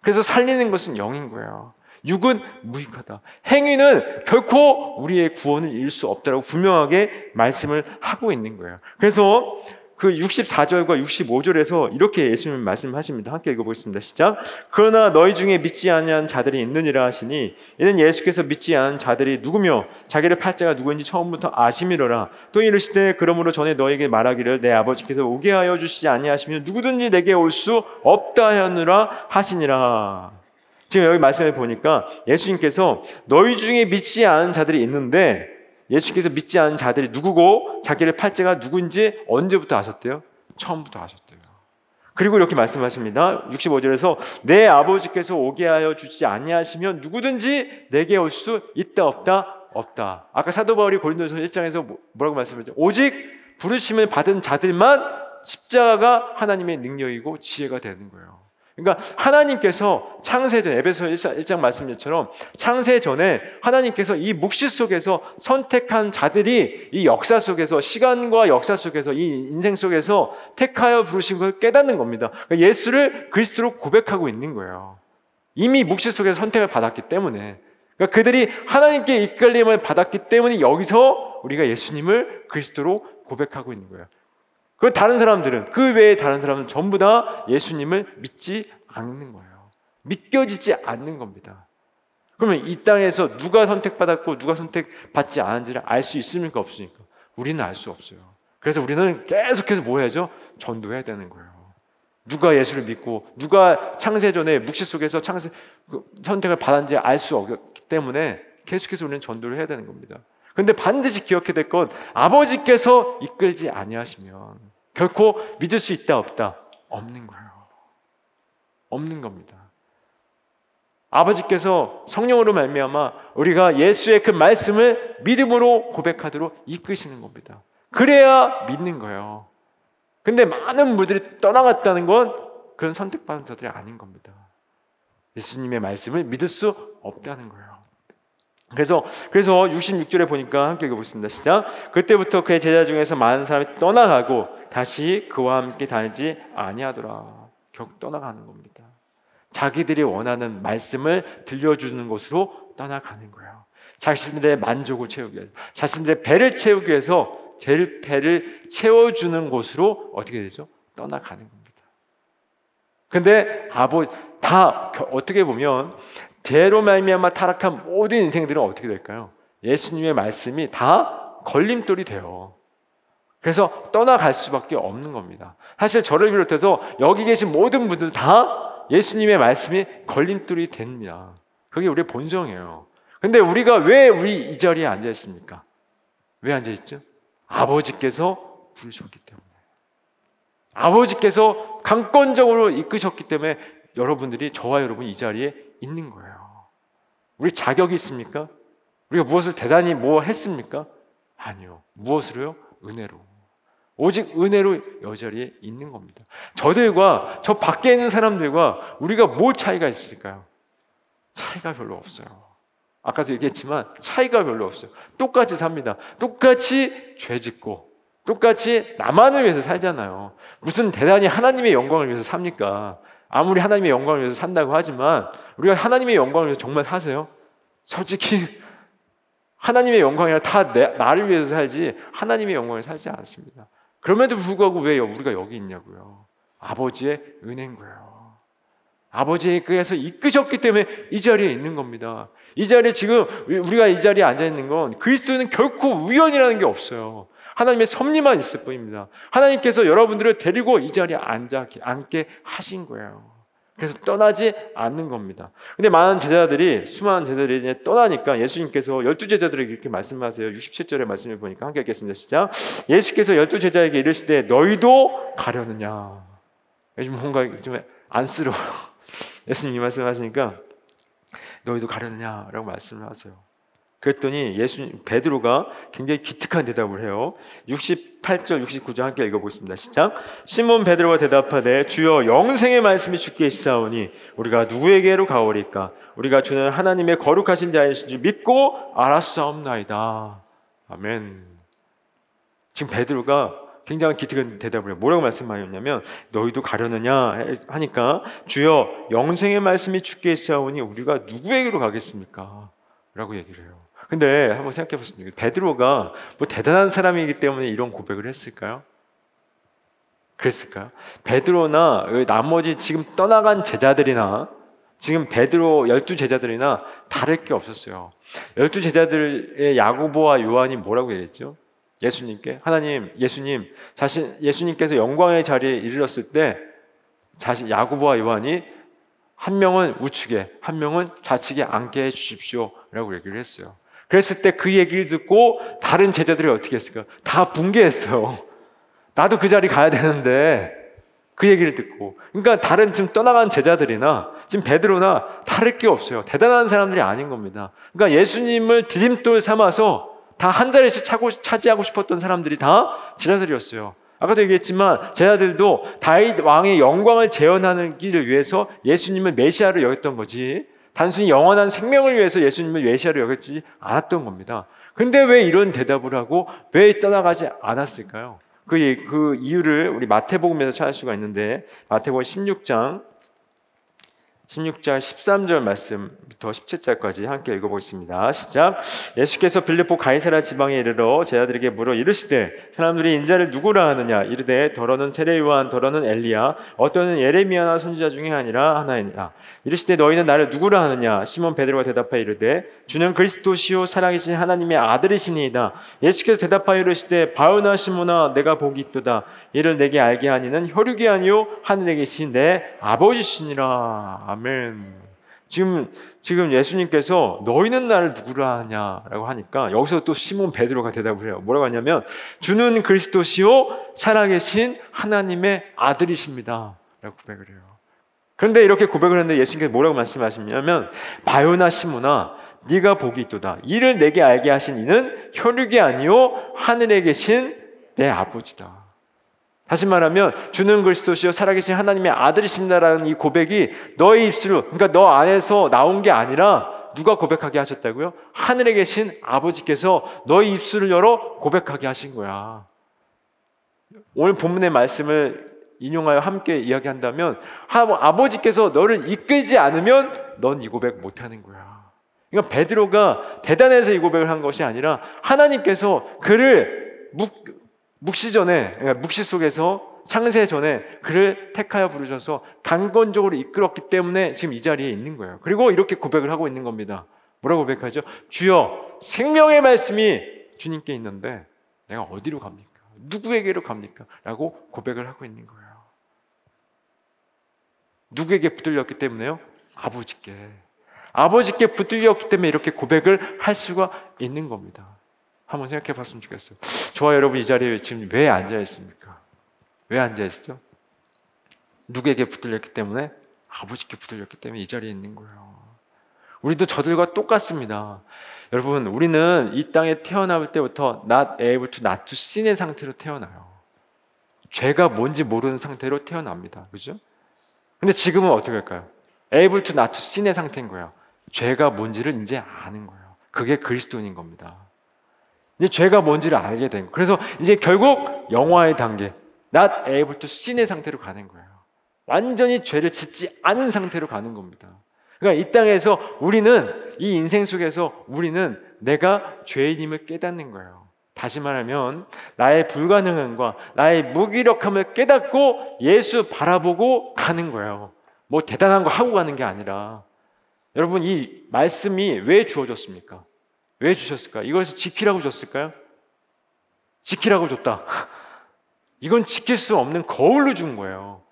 그래서 살리는 것은 영인 거예요. 육은 무익하다. 행위는 결코 우리의 구원을 이룰 수 없다라고 분명하게 말씀을 하고 있는 거예요. 그래서 그 64절과 65절에서 이렇게 예수님 말씀하십니다. 함께 읽어보겠습니다. 시작. 그러나 너희 중에 믿지 않은 자들이 있느니라 하시니 이는 예수께서 믿지 않은 자들이 누구며 자기를 팔자가 누구인지 처음부터 아심이로라. 또 이르시되 그러므로 전에 너에게 말하기를 내 아버지께서 오게 하여 주시지 아니하시면 누구든지 내게 올 수 없다 하느라 하시니라. 지금 여기 말씀을 보니까 예수님께서 너희 중에 믿지 않은 자들이 있는데 예수께서 믿지 않은 자들이 누구고 자기를 팔자가 누군지 언제부터 아셨대요? 처음부터 아셨대요. 그리고 이렇게 말씀하십니다. 65절에서 내 아버지께서 오게 하여 주지 아니하시면 누구든지 내게 올 수 있다 없다 없다. 아까 사도 바울이 고린도서 1장에서 뭐, 뭐라고 말씀했죠? 오직 부르심을 받은 자들만 십자가가 하나님의 능력이고 지혜가 되는 거예요. 그러니까 하나님께서 창세전 에베소 1장 말씀처럼 창세전에 하나님께서 이 묵시 속에서 선택한 자들이 이 역사 속에서 시간과 역사 속에서 이 인생 속에서 택하여 부르신 걸 깨닫는 겁니다. 그러니까 예수를 그리스도로 고백하고 있는 거예요. 이미 묵시 속에서 선택을 받았기 때문에 그러니까 그들이 하나님께 이끌림을 받았기 때문에 여기서 우리가 예수님을 그리스도로 고백하고 있는 거예요. 그 다른 사람들은 그 외에 다른 사람은 전부 다 예수님을 믿지 않는 거예요. 믿겨지지 않는 겁니다. 그러면 이 땅에서 누가 선택받았고 누가 선택받지 않은지를 알 수 있습니까 없습니까? 우리는 알 수 없어요. 그래서 우리는 계속해서 뭐 해야죠? 전도해야 되는 거예요. 누가 예수를 믿고 누가 창세전에 묵시 속에서 창세 그 선택을 받았는지 알 수 없기 때문에 계속해서 우리는 전도를 해야 되는 겁니다. 그런데 반드시 기억해야 될 건 아버지께서 이끌지 아니하시면 결코 믿을 수 있다 없다 없는 거예요. 없는 겁니다. 아버지께서 성령으로 말미암아 우리가 예수의 그 말씀을 믿음으로 고백하도록 이끄시는 겁니다. 그래야 믿는 거예요. 근데 많은 분들이 떠나갔다는 건 그런 선택받은 자들이 아닌 겁니다. 예수님의 말씀을 믿을 수 없다는 거예요. 그래서 그래서 66절에 보니까 함께 읽어보겠습니다. 시작. 그때부터 그의 제자 중에서 많은 사람이 떠나가고 다시 그와 함께 다니지 아니하더라. 결국 떠나가는 겁니다. 자기들이 원하는 말씀을 들려주는 곳으로 떠나가는 거예요. 자신들의 만족을 채우기 위해서, 자신들의 배를 채우기 위해서 제 배를 채워주는 곳으로 어떻게 되죠? 떠나가는 겁니다. 근데 아버 다 어떻게 보면 죄로 말미암아 타락한 모든 인생들은 어떻게 될까요? 예수님의 말씀이 다 걸림돌이 돼요. 그래서 떠나갈 수밖에 없는 겁니다. 사실 저를 비롯해서 여기 계신 모든 분들 다 예수님의 말씀이 걸림돌이 됩니다. 그게 우리의 본성이에요. 근데 우리가 왜 우리 이 자리에 앉아 있습니까? 왜 앉아 있죠? 아버지께서 부르셨기 때문에. 아버지께서 강권적으로 이끄셨기 때문에 여러분들이 저와 여러분 이 자리에 있는 거예요. 우리 자격이 있습니까? 우리가 무엇을 대단히 뭐 했습니까? 아니요. 무엇으로요? 은혜로. 오직 은혜로 여자리에 있는 겁니다. 저들과 저 밖에 있는 사람들과 우리가 뭘 차이가 있을까요?
차이가 별로 없어요. 아까도 얘기했지만 차이가 별로 없어요. 똑같이 삽니다. 똑같이 죄 짓고 똑같이 나만을 위해서 살잖아요. 무슨 대단히 하나님의 영광을 위해서 삽니까? 아무리 하나님의 영광을 위해서 산다고 하지만 우리가 하나님의 영광을 위해서 정말 사세요? 솔직히 하나님의 영광이라 다 내, 나를 위해서 살지 하나님의 영광을 살지 않습니다. 그럼에도 불구하고 왜 우리가 여기 있냐고요. 아버지의 은혜인 거예요. 아버지께서 이끄셨기 때문에 이 자리에 있는 겁니다. 이 자리에 지금 우리가 이 자리에 앉아 있는 건 그리스도는 결코 우연이라는 게 없어요. 하나님의 섭리만 있을 뿐입니다. 하나님께서 여러분들을 데리고 이 자리에 앉아 앉게 하신 거예요. 그래서 떠나지 않는 겁니다. 근데 많은 제자들이 수많은 제자들이 이제 떠나니까 예수님께서 열두 제자들에게 이렇게 말씀하세요. 67절의 말씀을 보니까 함께 읽겠습니다. 시작. 예수께서 열두 제자에게 이르시되 너희도 가려느냐. 요즘 뭔가 좀 안쓰러워요. 예수님이 말씀하시니까 너희도 가려느냐라고 말씀을 하세요. 그랬더니 예수 베드로가 굉장히 기특한 대답을 해요. 68절 69절 함께 읽어 보겠습니다. 시작. 시몬 베드로가 대답하되 주여 영생의 말씀이 주께 있사오니 우리가 누구에게로 가오리까? 우리가 주는 하나님의 거룩하신 자이신 줄 믿고 알았사옵나이다. 아멘. 지금 베드로가 굉장히 기특한 대답을 해요. 뭐라고 말씀하셨냐면 너희도 가려느냐 하니까 주여 영생의 말씀이 주께 있사오니 우리가 누구에게로 가겠습니까? 라고 얘기를 해요. 근데 한번 생각해 보십시오. 베드로가 뭐 대단한 사람이기 때문에 이런 고백을 했을까요? 그랬을까요? 베드로나 나머지 지금 떠나간 제자들이나 지금 베드로 열두 제자들이나 다를 게 없었어요. 열두 제자들의 야고보와 요한이 뭐라고 얘기했죠? 예수님께 하나님, 예수님 자신 예수님께서 영광의 자리에 이르렀을 때 자신 야고보와 요한이 한 명은 우측에, 한 명은 좌측에 앉게 해 주십시오라고 얘기를 했어요. 그랬을 때 그 얘기를 듣고 다른 제자들이 어떻게 했을까? 다 붕괴했어요. 나도 그 자리 가야 되는데 그 얘기를 듣고. 그러니까 다른 지금 떠나간 제자들이나 지금 베드로나 다를 게 없어요. 대단한 사람들이 아닌 겁니다. 그러니까 예수님을 디딤돌 삼아서 다 한 자리씩 차고, 차지하고 싶었던 사람들이 다 제자들이었어요. 아까도 얘기했지만 제자들도 다윗 왕의 영광을 재현하는 길을 위해서 예수님을 메시아로 여겼던 거지. 단순히 영원한 생명을 위해서 예수님을 메시아로 여겼지 않았던 겁니다. 근데 왜 이런 대답을 하고 왜 떠나가지 않았을까요? 그, 그 이유를 우리 마태복음에서 찾을 수가 있는데 마태복음 16장 16장 13절 말씀부터 17절까지 함께 읽어보겠습니다. 시작. 예수께서 빌립보 가이사라 지방에 이르러 제자들에게 물어 이르시되 사람들이 인자를 누구라 하느냐? 이르되 더러는 세례요한 더러는 엘리야 어떠는 예레미야나 선지자 중에 아니라 하나이니라. 이르시되 너희는 나를 누구라 하느냐? 시몬 베드로가 대답하여 이르되 주는 그리스도시요 살아계신 하나님의 아들이시니이다. 예수께서 대답하여 이르시되 바오나 시몬아 내가 복이 있도다. 이를 내게 알게 하니는 혈육이 아니요 하늘에 계신 내 아버지시니라 아멘. 지금 지금 예수님께서 너희는 나를 누구라 하냐라고 하니까 여기서 또 시몬 베드로가 대답을 해요. 뭐라고 하냐면 주는 그리스도시요 살아계신 하나님의 아들이십니다. 라고 고백을 해요. 그런데 이렇게 고백을 했는데 예수님께서 뭐라고 말씀하시냐면 바요나 시몬아 네가 복이 있도다. 이를 내게 알게 하신 이는 혈육이 아니요 하늘에 계신 내 아버지다. 다시 말하면 주는 그리스도시요 살아계신 하나님의 아들이십니다라는 이 고백이 너의 입술로 그러니까 너 안에서 나온 게 아니라 누가 고백하게 하셨다고요? 하늘에 계신 아버지께서 너의 입술을 열어 고백하게 하신 거야. 오늘 본문의 말씀을 인용하여 함께 이야기한다면 아버지께서 너를 이끌지 않으면 넌 이 고백 못 하는 거야. 그러니까 베드로가 대단해서 이 고백을 한 것이 아니라 하나님께서 그를 묵, 묵시 전에 그러니까 묵시 속에서 창세 전에 그를 택하여 부르셔서 강건적으로 이끌었기 때문에 지금 이 자리에 있는 거예요. 그리고 이렇게 고백을 하고 있는 겁니다. 뭐라고 고백하죠? 주여 생명의 말씀이 주님께 있는데 내가 어디로 갑니까? 누구에게로 갑니까? 라고 고백을 하고 있는 거예요. 누구에게 붙들렸기 때문에요? 아버지께. 아버지께 붙들렸기 때문에 이렇게 고백을 할 수가 있는 겁니다. 한번 생각해 봤으면 좋겠어요. 저와 여러분 이 자리에 지금 왜 앉아 있습니까? 왜 앉아 있죠? 누구에게 붙들렸기 때문에 아버지께 붙들렸기 때문에 이 자리에 있는 거예요. 우리도 저들과 똑같습니다. 여러분, 우리는 이 땅에 태어날 때부터 not able to not to sin의 상태로 태어나요. 죄가 뭔지 모르는 상태로 태어납니다. 그죠? 근데 지금은 어떻게 할까요? able to not to sin의 상태인 거예요. 죄가 뭔지를 이제 아는 거예요. 그게 그리스도인인 겁니다. 이제 죄가 뭔지를 알게 된 거예요. 그래서 이제 결국 영화의 단계, not able to sin의 상태로 가는 거예요. 완전히 죄를 짓지 않은 상태로 가는 겁니다. 그러니까 이 땅에서 우리는 이 인생 속에서 우리는 내가 죄인임을 깨닫는 거예요. 다시 말하면 나의 불가능함과 나의 무기력함을 깨닫고 예수 바라보고 가는 거예요. 뭐 대단한 거 하고 가는 게 아니라 여러분 이 말씀이 왜 주어졌습니까? 왜 주셨을까? 이것을 지키라고 줬을까요? 지키라고 줬다. 이건 지킬 수 없는 거울로 준 거예요.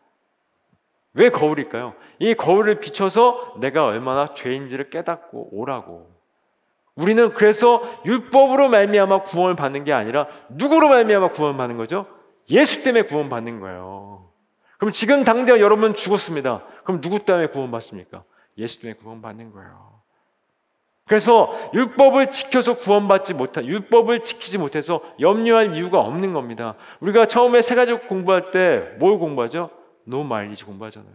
왜 거울일까요? 이 거울을 비춰서 내가 얼마나 죄인지를 깨닫고 오라고. 우리는 그래서 율법으로 말미암아 구원을 받는 게 아니라 누구로 말미암아 구원을 받는 거죠? 예수 때문에 구원 받는 거예요. 그럼 지금 당장 여러분 죽었습니다. 그럼 누구 때문에 구원 받습니까? 예수 때문에 구원 받는 거예요. 그래서 율법을 지켜서 구원받지 못한 율법을 지키지 못해서 염려할 이유가 없는 겁니다. 우리가 처음에 세 가지 공부할 때 뭘 공부하죠? 노 마일리지 공부하잖아요.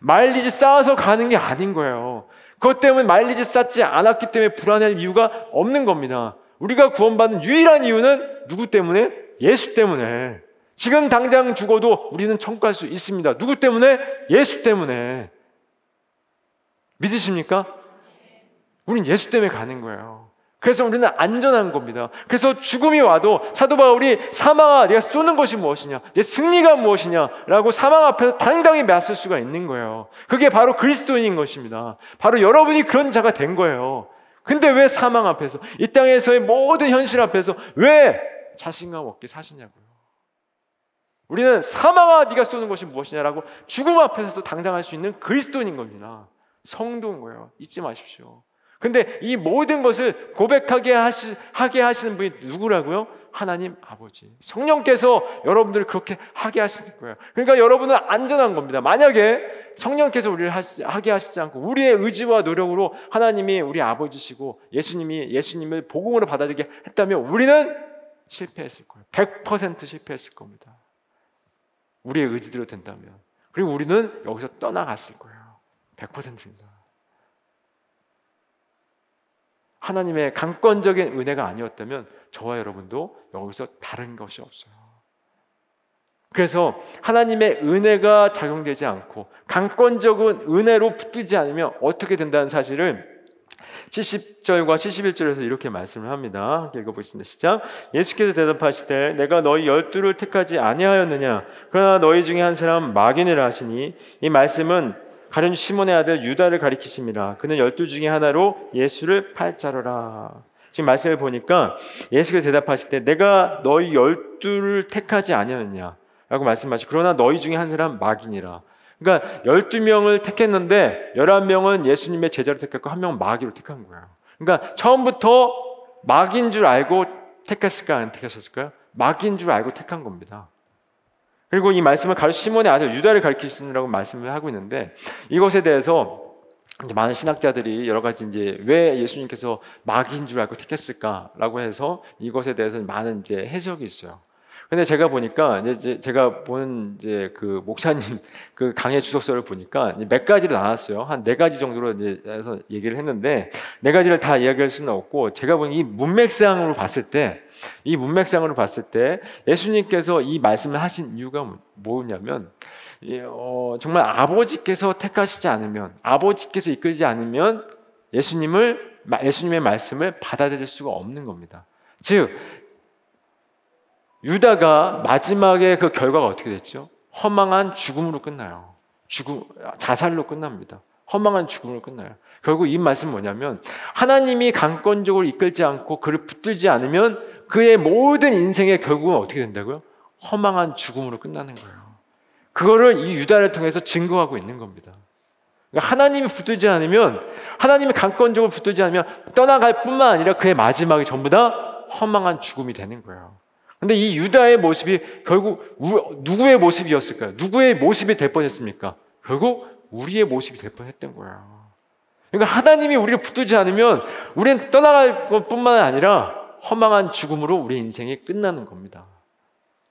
마일리지 쌓아서 가는 게 아닌 거예요. 그것 때문에 마일리지 쌓지 않았기 때문에 불안할 이유가 없는 겁니다. 우리가 구원받는 유일한 이유는 누구 때문에? 예수 때문에. 지금 당장 죽어도 우리는 천국 갈 수 있습니다. 누구 때문에? 예수 때문에. 믿으십니까? 우린 예수 때문에 가는 거예요. 그래서 우리는 안전한 겁니다. 그래서 죽음이 와도 사도 바울이 사망아 네가 쏘는 것이 무엇이냐? 내 승리가 무엇이냐라고 사망 앞에서 당당히 맞설 수가 있는 거예요. 그게 바로 그리스도인인 것입니다. 바로 여러분이 그런 자가 된 거예요. 근데 왜 사망 앞에서 이 땅에서의 모든 현실 앞에서 왜 자신감 없게 사시냐고요. 우리는 사망아 네가 쏘는 것이 무엇이냐라고 죽음 앞에서도 당당할 수 있는 그리스도인인 겁니다. 성도인 거예요. 잊지 마십시오. 근데 이 모든 것을 고백하게 하시, 하게 하시는 분이 누구라고요? 하나님 아버지. 성령께서 여러분들을 그렇게 하게 하시는 거예요. 그러니까 여러분은 안전한 겁니다. 만약에 성령께서 우리를 하시, 하게 하시지 않고 우리의 의지와 노력으로 하나님이 우리 아버지시고 예수님이 예수님을 복음으로 받아들이게 했다면 우리는 실패했을 거예요. 100% 실패했을 겁니다. 우리의 의지대로 된다면. 그리고 우리는 여기서 떠나갔을 거예요. 100%입니다. 하나님의 강권적인 은혜가 아니었다면 저와 여러분도 여기서 다른 것이 없어요. 그래서 하나님의 은혜가 작용되지 않고 강권적인 은혜로 붙들지 않으면 어떻게 된다는 사실을 70절과 71절에서 이렇게 말씀을 합니다. 읽어보겠습니다. 시작. 예수께서 대답하시되 내가 너희 열두를 택하지 아니하였느냐 그러나 너희 중에 한 사람 마귀니라 하시니 이 말씀은 가룟 시몬의 아들 유다를 가리키십니다. 그는 열두 중에 하나로 예수를 팔자로라. 지금 말씀을 보니까 예수께서 대답하실 때 내가 너희 열두를 택하지 아니하느냐 라고 말씀하시고 그러나 너희 중에 한 사람 마귀니라. 그러니까 12명을 택했는데 11명은 예수님의 제자로 택했고 한 명은 마귀로 택한 거예요. 그러니까 처음부터 마귀인 줄 알고 택했을까 안 택했었을까요? 마귀인 줄 알고 택한 겁니다. 그리고 이 말씀을 가르 시몬의 아들 유다를 가르치시느라고 말씀을 하고 있는데 이것에 대해서 많은 신학자들이 여러 가지 이제 왜 예수님께서 마귀인 줄 알고 택했을까라고 해서 이것에 대해서 많은 이제 해석이 있어요. 근데 제가 보니까 이제 제가 보는 이제 그 목사님 그 강의 주석서를 보니까 몇 가지로 나눴어요. 한 네 가지 정도로 이제 해서 얘기를 했는데 네 가지를 다 이야기할 수는 없고 제가 보는 이 문맥상으로 봤을 때 이 문맥상으로 봤을 때 예수님께서 이 말씀을 하신 이유가 뭐냐면 어, 정말 아버지께서 택하시지 않으면 아버지께서 이끌지 않으면 예수님을 예수님의 말씀을 받아들일 수가 없는 겁니다. 즉 유다가 마지막에 그 결과가 어떻게 됐죠? 허망한 죽음으로 끝나요. 죽음, 자살로 끝납니다. 허망한 죽음으로 끝나요. 결국 이 말씀은 뭐냐면 하나님이 강권적으로 이끌지 않고 그를 붙들지 않으면 그의 모든 인생의 결국은 어떻게 된다고요? 허망한 죽음으로 끝나는 거예요. 그거를 이 유다를 통해서 증거하고 있는 겁니다. 그러니까 하나님이 붙들지 않으면 하나님이 강권적으로 붙들지 않으면 떠나갈 뿐만 아니라 그의 마지막이 전부 다 허망한 죽음이 되는 거예요. 근데 이 유다의 모습이 결국 누구의 모습이었을까요? 누구의 모습이 될 뻔했습니까? 결국 우리의 모습이 될 뻔했던 거예요. 그러니까 하나님이 우리를 붙들지 않으면 우리는 떠나갈 것뿐만 아니라 허망한 죽음으로 우리 인생이 끝나는 겁니다.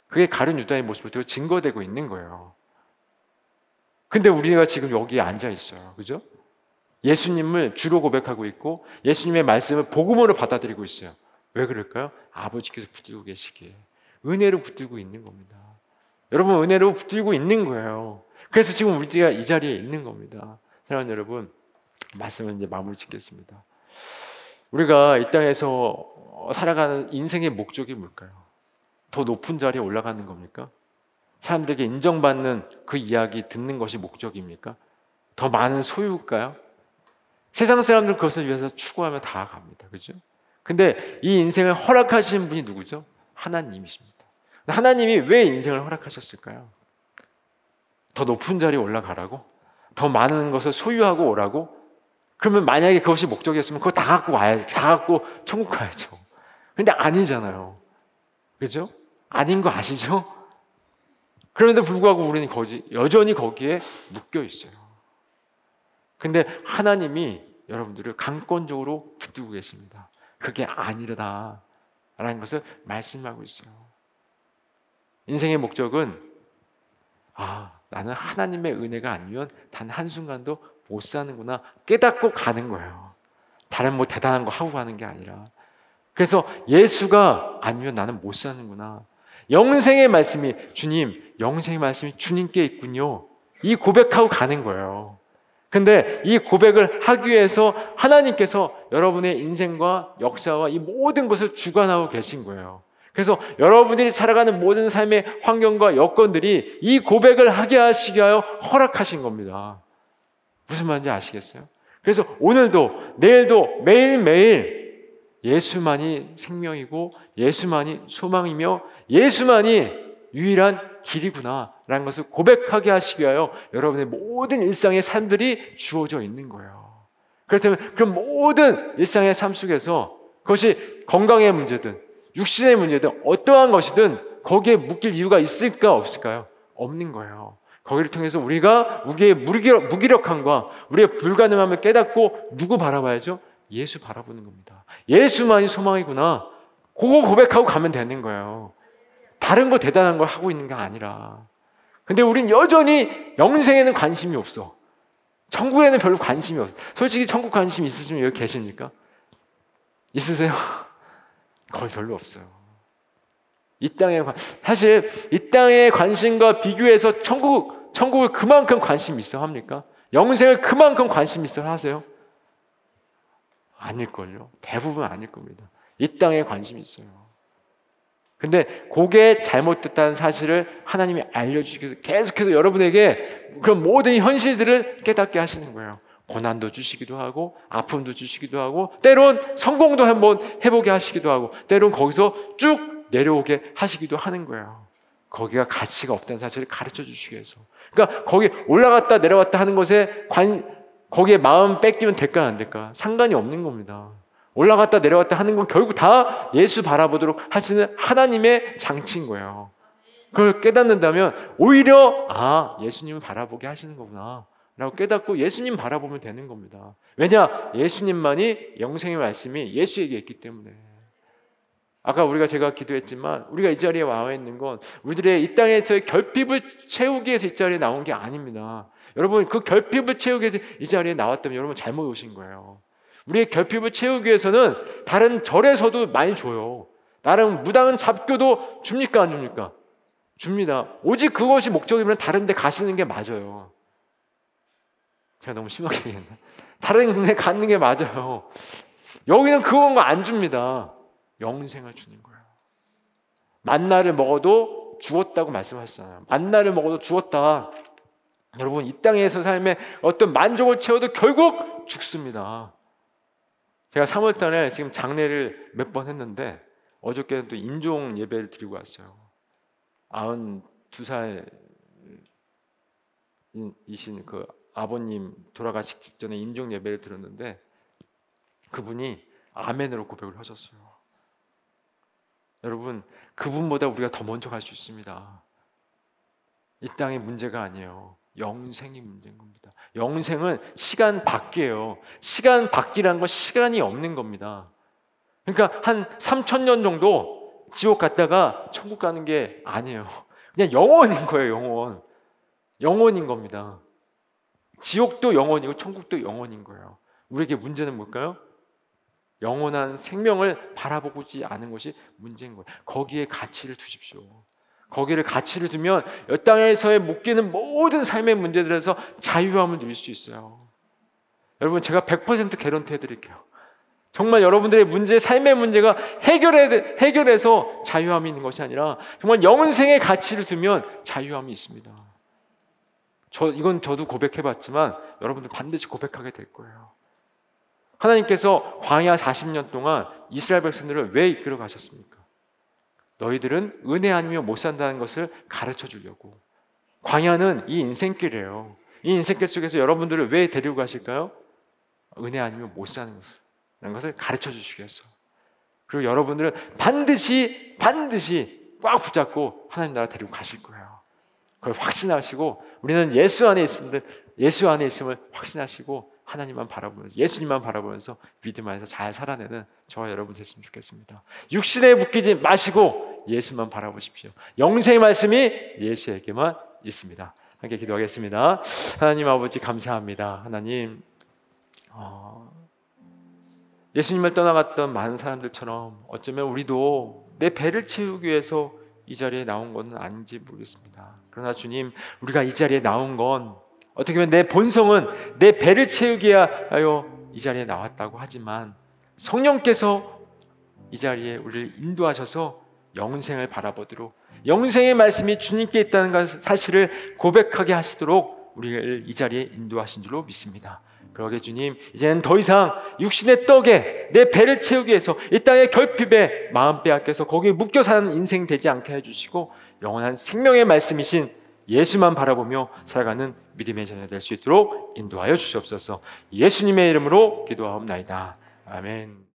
그게 가른 유다의 모습으로 증거되고 있는 거예요. 근데 우리가 지금 여기에 앉아 있어요. 그죠? 예수님을 주로 고백하고 있고 예수님의 말씀을 복음으로 받아들이고 있어요. 왜 그럴까요? 아버지께서 붙들고 계시기에 은혜로 붙들고 있는 겁니다. 여러분 은혜로 붙들고 있는 거예요. 그래서 지금 우리가 이 자리에 있는 겁니다. 사랑하는 여러분 말씀을 이제 마무리 짓겠습니다. 우리가 이 땅에서 살아가는 인생의 목적이 뭘까요? 더 높은 자리에 올라가는 겁니까? 사람들에게 인정받는 그 이야기 듣는 것이 목적입니까? 더 많은 소유일까요? 세상 사람들 그것을 위해서 추구하며 다 갑니다. 그죠? 근데 이 인생을 허락하시는 분이 누구죠? 하나님이십니다. 하나님이 왜 인생을 허락하셨을까요? 더 높은 자리에 올라가라고? 더 많은 것을 소유하고 오라고? 그러면 만약에 그것이 목적이었으면 그거 다 갖고 와야 다 갖고 천국 가야죠. 근데 아니잖아요. 그죠? 아닌 거 아시죠? 그런데 불구하고 우리는 거기, 여전히 거기에 묶여 있어요. 근데 하나님이 여러분들을 강권적으로 붙들고 계십니다. 그게 아니라 라는 것을 말씀하고 있어요. 인생의 목적은 아, 나는 하나님의 은혜가 아니면 단 한 순간도 못 사는구나 깨닫고 가는 거예요. 다른 뭐 대단한 거 하고 가는 게 아니라. 그래서 예수가 아니면 나는 못 사는구나. 영생의 말씀이 주님, 영생의 말씀이 주님께 있군요. 이 고백하고 가는 거예요. 근데 이 고백을 하기 위해서 하나님께서 여러분의 인생과 역사와 이 모든 것을 주관하고 계신 거예요. 그래서 여러분들이 살아가는 모든 삶의 환경과 여건들이 이 고백을 하게 하시게 하여 허락하신 겁니다. 무슨 말인지 아시겠어요? 그래서 오늘도 내일도 매일매일 예수만이 생명이고 예수만이 소망이며 예수만이 유일한 길이구나라는 것을 고백하게 하시기 위하여 여러분의 모든 일상의 삶들이 주어져 있는 거예요. 그렇다면 그 모든 일상의 삶 속에서 그것이 건강의 문제든 육신의 문제든 어떠한 것이든 거기에 묶일 이유가 있을까 없을까요? 없는 거예요. 거기를 통해서 우리가 우리의 무기력, 함과 우리의 불가능함을 깨닫고 누구 바라봐야죠? 예수 바라보는 겁니다. 예수만이 소망이구나. 그거 고백하고 가면 되는 거예요. 다른 거 대단한 걸 하고 있는 게 아니라. 근데 우린 여전히 영생에는 관심이 없어. 천국에는 별로 관심이 없어. 솔직히 천국 관심 있으시면 여기 계십니까? 있으세요? 거의 별로 없어요. 이 땅에 사실 이 땅의 관심과 비교해서 천국 천국을 그만큼 관심 있어 합니까? 영생을 그만큼 관심 있어 하세요? 아닐걸요. 대부분 아닐 겁니다. 이 땅에 관심이 있어요. 근데 그게 잘못됐다는 사실을 하나님이 알려주시기 위해서 계속해서 여러분에게 그런 모든 현실들을 깨닫게 하시는 거예요. 고난도 주시기도 하고 아픔도 주시기도 하고 때론 성공도 한번 해보게 하시기도 하고 때론 거기서 쭉 내려오게 하시기도 하는 거예요. 거기가 가치가 없다는 사실을 가르쳐 주시기 위해서. 그러니까 거기 올라갔다 내려왔다 하는 것에 관 거기에 마음 뺏기면 될까 안 될까? 상관이 없는 겁니다. 올라갔다 내려갔다 하는 건 결국 다 예수 바라보도록 하시는 하나님의 장치인 거예요. 그걸 깨닫는다면 오히려 아 예수님을 바라보게 하시는 거구나 라고 깨닫고 예수님 바라보면 되는 겁니다. 왜냐 예수님만이 영생의 말씀이 예수에게 있기 때문에 아까 우리가 제가 기도했지만 우리가 이 자리에 와 있는 건 우리들의 이 땅에서의 결핍을 채우기 위해서 이 자리에 나온 게 아닙니다. 여러분 그 결핍을 채우기 위해서 이 자리에 나왔다면 여러분 잘못 오신 거예요. 우리의 결핍을 채우기 위해서는 다른 절에서도 많이 줘요. 다른 무당은 잡교도 줍니까 안 줍니까? 줍니다. 오직 그것이 목적이면 다른 데 가시는 게 맞아요. 제가 너무 심하게 얘기했나? 다른 데 가는 게 맞아요. 여기는 그건 거안 줍니다. 영생을 주는 거예요. 만나를 먹어도 죽었다고 말씀하셨잖아요. 만나를 먹어도 죽었다. 여러분 이 땅에서 삶의 어떤 만족을 채워도 결국 죽습니다. 제가 3월 달에 지금 장례를 몇 번 했는데 어저께는 또 임종 예배를 드리고 왔어요. 92살 이신 그 아버님 돌아가시기 직전에 임종 예배를 들었는데 그분이 아멘으로 고백을 하셨어요. 여러분 그분보다 우리가 더 먼저 갈 수 있습니다. 이 땅의 문제가 아니에요. 영생이 문제인 겁니다. 영생은 시간 밖이에요. 시간 밖이라는 건 시간이 없는 겁니다. 그러니까 한 3천 년 정도 지옥 갔다가 천국 가는 게 아니에요. 그냥 영원인 거예요, 영원. 영원인 겁니다. 지옥도 영원이고 천국도 영원인 거예요. 우리에게 문제는 뭘까요? 영원한 생명을 바라보지 않은 것이 문제인 거예요. 거기에 가치를 두십시오. 거기를 가치를 두면 이 땅에서의 묶이는 모든 삶의 문제들에서 자유함을 누릴 수 있어요. 여러분 제가 100% 개런티 해드릴게요. 정말 여러분들의 문제, 삶의 문제가 해결해, 해결해서 자유함이 있는 것이 아니라 정말 영생의 가치를 두면 자유함이 있습니다. 저 이건 저도 고백해봤지만 여러분들 반드시 고백하게 될 거예요. 하나님께서 광야 40년 동안 이스라엘 백성들을 왜 이끌어 가셨습니까? 너희들은 은혜 아니면 못 산다는 것을 가르쳐 주려고. 광야는 이 인생길이에요. 이 인생길 속에서 여러분들을 왜 데리고 가실까요? 은혜 아니면 못 사는 것을. 라는 것을 가르쳐 위해서. 그리고 여러분들은 반드시 반드시 꽉 붙잡고 하나님 나라 데리고 가실 거예요. 그걸 확신하시고 우리는 예수 안에 있음을 예수 안에 있음을 확신하시고 하나님만 바라보면서 예수님만 바라보면서 믿음 안에서 잘 살아내는 저와 여러분 됐으면 좋겠습니다. 육신에 묶이지 마시고 예수만 바라보십시오. 영생의 말씀이 예수에게만 있습니다. 함께 기도하겠습니다. 하나님 아버지 감사합니다. 하나님 어, 예수님을 떠나갔던 많은 사람들처럼 어쩌면 우리도 내 배를 채우기 위해서 이 자리에 나온 것은 아닌지 모르겠습니다. 그러나 주님, 우리가 이 자리에 나온 건 어떻게 보면 내 본성은 내 배를 채우기 하여 이 자리에 나왔다고 하지만 성령께서 이 자리에 우리를 인도하셔서 영생을 바라보도록 영생의 말씀이 주님께 있다는 것 사실을 고백하게 하시도록 우리를 이 자리에 인도하신 줄로 믿습니다. 그러게 주님, 이제는 더 이상 육신의 떡에 내 배를 채우기 위해서 이 땅의 결핍에 마음 빼앗겨서 거기에 묶여 사는 인생 되지 않게 해주시고 영원한 생명의 말씀이신 예수만 바라보며 살아가는 믿음의 자녀 될 수 있도록 인도하여 주시옵소서. 예수님의 이름으로 기도하옵나이다. 아멘.